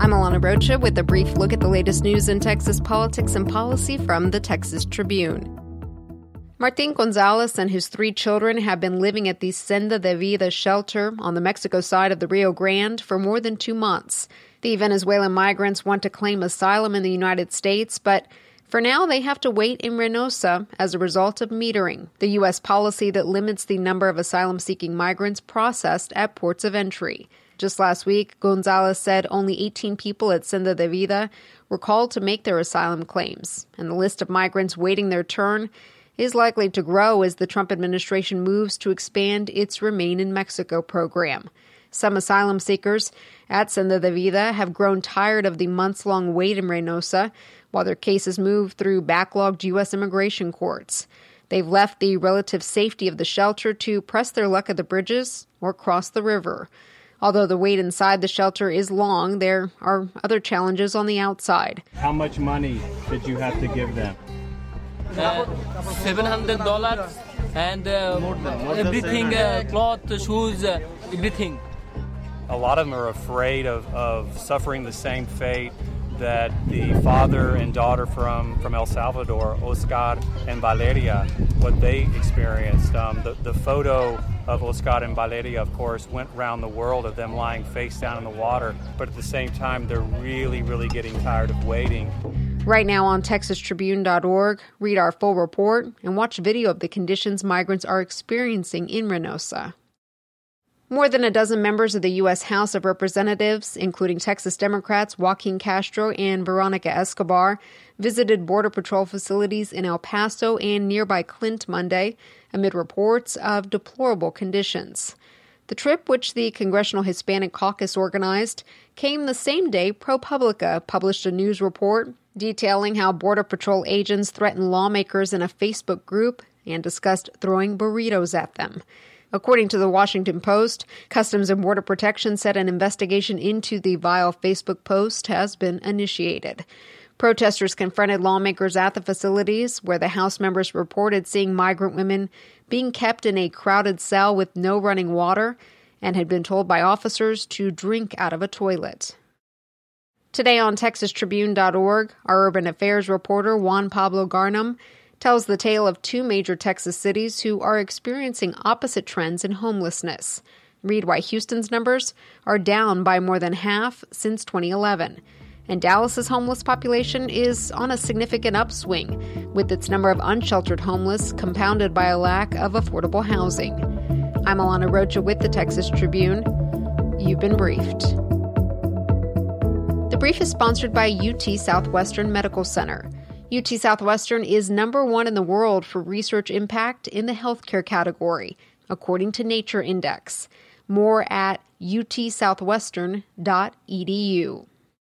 I'm Alana Rocha with a brief look at the latest news in Texas politics and policy from the Texas Tribune. Martin Gonzalez and his three children have been living at the Senda de Vida shelter on the Mexico side of the Rio Grande for more than two months. The Venezuelan migrants want to claim asylum in the United States, but for now they have to wait in Reynosa as a result of metering, the U.S. policy that limits the number of asylum seeking migrants processed at ports of entry. Just last week, Gonzalez said only 18 people at Senda de Vida were called to make their asylum claims, and the list of migrants waiting their turn is likely to grow as the Trump administration moves to expand its Remain in Mexico program. Some asylum seekers at Senda de Vida have grown tired of the months long wait in Reynosa while their cases move through backlogged U.S. immigration courts. They've left the relative safety of the shelter to press their luck at the bridges or cross the river. Although the wait inside the shelter is long, there are other challenges on the outside. How much money did you have to give them? Uh, seven hundred dollars and uh, everything, uh, cloth, shoes, uh, everything. A lot of them are afraid of, of suffering the same fate that the father and daughter from, from El Salvador, Oscar and Valeria, what they experienced. Um, the, the photo of Oscar and Valeria, of course, went around the world of them lying face down in the water, but at the same time, they're really, really getting tired of waiting. Right now on TexasTribune.org, read our full report and watch video of the conditions migrants are experiencing in Reynosa. More than a dozen members of the U.S. House of Representatives, including Texas Democrats Joaquin Castro and Veronica Escobar, visited Border Patrol facilities in El Paso and nearby Clint Monday amid reports of deplorable conditions. The trip, which the Congressional Hispanic Caucus organized, came the same day ProPublica published a news report detailing how Border Patrol agents threatened lawmakers in a Facebook group and discussed throwing burritos at them. According to the Washington Post, Customs and Border Protection said an investigation into the vile Facebook post has been initiated. Protesters confronted lawmakers at the facilities where the House members reported seeing migrant women being kept in a crowded cell with no running water and had been told by officers to drink out of a toilet. Today on TexasTribune.org, our urban affairs reporter Juan Pablo Garnham tells the tale of two major Texas cities who are experiencing opposite trends in homelessness. Read why Houston's numbers are down by more than half since 2011 and Dallas's homeless population is on a significant upswing, with its number of unsheltered homeless compounded by a lack of affordable housing. I'm Alana Rocha with the Texas Tribune. You've been briefed. The brief is sponsored by UT Southwestern Medical Center. UT Southwestern is number one in the world for research impact in the healthcare category, according to Nature Index. More at utsouthwestern.edu.